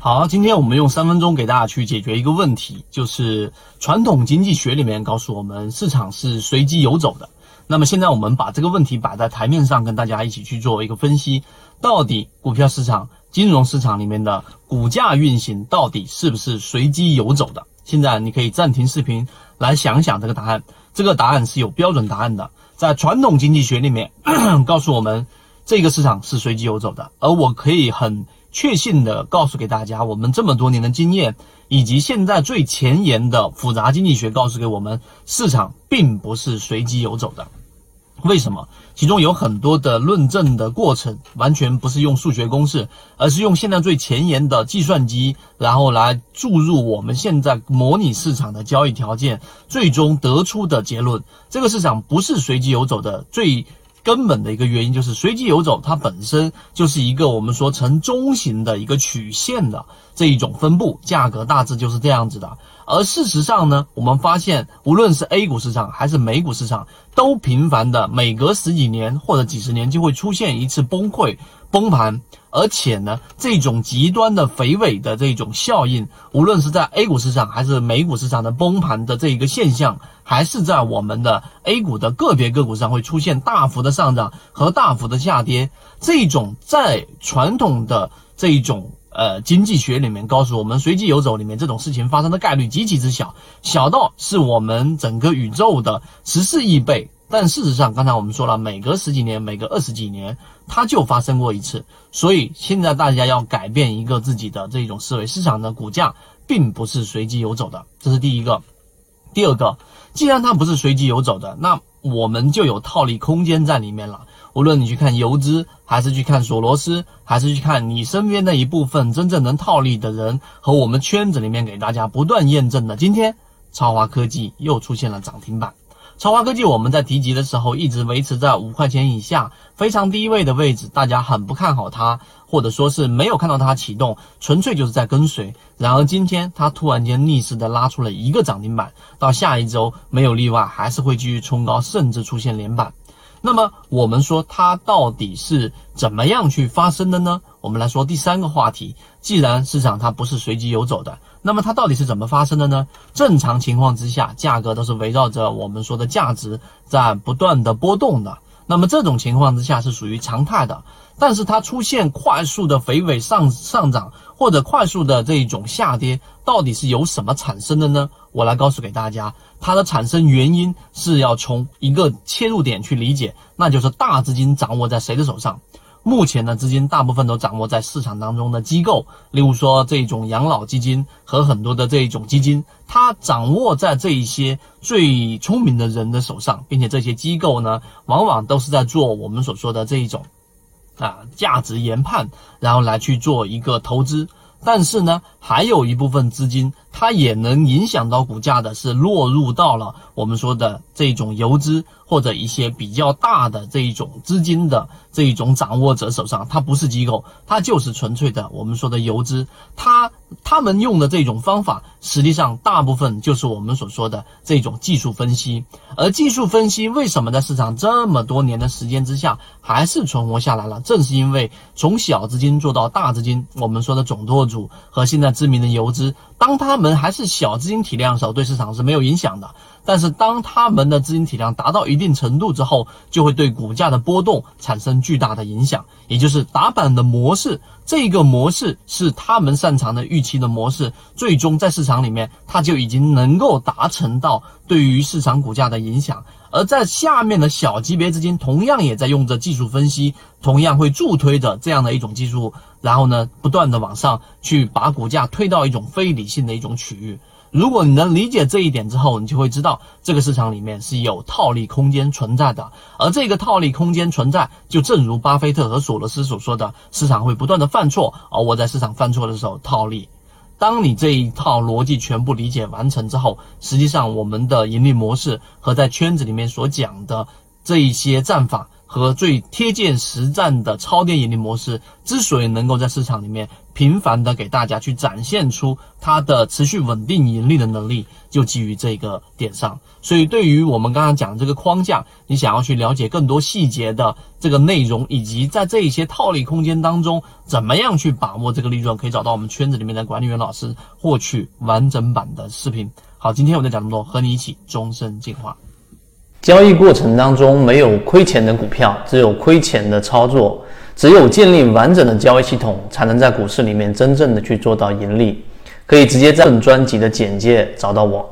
好，今天我们用三分钟给大家去解决一个问题，就是传统经济学里面告诉我们市场是随机游走的。那么现在我们把这个问题摆在台面上，跟大家一起去做一个分析，到底股票市场、金融市场里面的股价运行到底是不是随机游走的？现在你可以暂停视频来想想这个答案。这个答案是有标准答案的，在传统经济学里面 告诉我们，这个市场是随机游走的，而我可以很。确信的告诉给大家，我们这么多年的经验，以及现在最前沿的复杂经济学告诉给我们，市场并不是随机游走的。为什么？其中有很多的论证的过程，完全不是用数学公式，而是用现在最前沿的计算机，然后来注入我们现在模拟市场的交易条件，最终得出的结论：这个市场不是随机游走的。最根本的一个原因就是随机游走，它本身就是一个我们说呈中型的一个曲线的这一种分布，价格大致就是这样子的。而事实上呢，我们发现无论是 A 股市场还是美股市场，都频繁的每隔十几年或者几十年就会出现一次崩溃。崩盘，而且呢，这种极端的肥尾的这种效应，无论是在 A 股市场还是美股市场的崩盘的这一个现象，还是在我们的 A 股的个别个股上会出现大幅的上涨和大幅的下跌。这种在传统的这一种呃经济学里面告诉我们，随机游走里面这种事情发生的概率极其之小，小到是我们整个宇宙的十四亿倍。但事实上，刚才我们说了，每隔十几年，每隔二十几年，它就发生过一次。所以现在大家要改变一个自己的这种思维，市场的股价并不是随机游走的，这是第一个。第二个，既然它不是随机游走的，那我们就有套利空间在里面了。无论你去看游资，还是去看索罗斯，还是去看你身边的一部分真正能套利的人，和我们圈子里面给大家不断验证的，今天超华科技又出现了涨停板。超华科技，我们在提及的时候一直维持在五块钱以下，非常低位的位置，大家很不看好它，或者说是没有看到它启动，纯粹就是在跟随。然而今天它突然间逆势的拉出了一个涨停板，到下一周没有例外，还是会继续冲高，甚至出现连板。那么我们说它到底是怎么样去发生的呢？我们来说第三个话题，既然市场它不是随机游走的。那么它到底是怎么发生的呢？正常情况之下，价格都是围绕着我们说的价值在不断的波动的。那么这种情况之下是属于常态的。但是它出现快速的肥尾上上涨或者快速的这一种下跌，到底是由什么产生的呢？我来告诉给大家，它的产生原因是要从一个切入点去理解，那就是大资金掌握在谁的手上。目前的资金大部分都掌握在市场当中的机构，例如说这种养老基金和很多的这种基金，它掌握在这一些最聪明的人的手上，并且这些机构呢，往往都是在做我们所说的这一种啊价值研判，然后来去做一个投资。但是呢，还有一部分资金，它也能影响到股价的，是落入到了我们说的这种游资或者一些比较大的这一种资金的这一种掌握者手上。它不是机构，它就是纯粹的我们说的游资。它他们用的这种方法，实际上大部分就是我们所说的这种技术分析。而技术分析为什么在市场这么多年的时间之下还是存活下来了？正是因为从小资金做到大资金，我们说的总舵。主和现在知名的游资，当他们还是小资金体量少，对市场是没有影响的。但是当他们的资金体量达到一定程度之后，就会对股价的波动产生巨大的影响。也就是打板的模式，这个模式是他们擅长的预期的模式，最终在市场里面，它就已经能够达成到对于市场股价的影响。而在下面的小级别资金，同样也在用着技术分析，同样会助推着这样的一种技术，然后呢，不断的往上去把股价推到一种非理性的一种区域。如果你能理解这一点之后，你就会知道这个市场里面是有套利空间存在的。而这个套利空间存在，就正如巴菲特和索罗斯所说的，市场会不断的犯错，而我在市场犯错的时候套利。当你这一套逻辑全部理解完成之后，实际上我们的盈利模式和在圈子里面所讲的这一些战法和最贴近实战的超跌盈利模式，之所以能够在市场里面频繁的给大家去展现出它的持续稳定盈利的能力，就基于这个点上。所以，对于我们刚刚讲的这个框架，你想要去了解更多细节的这个内容，以及在这一些套利空间当中，怎么样去把握这个利润，可以找到我们圈子里面的管理员老师获取完整版的视频。好，今天我就讲这么多，和你一起终身进化。交易过程当中没有亏钱的股票，只有亏钱的操作。只有建立完整的交易系统，才能在股市里面真正的去做到盈利。可以直接在本专辑的简介找到我。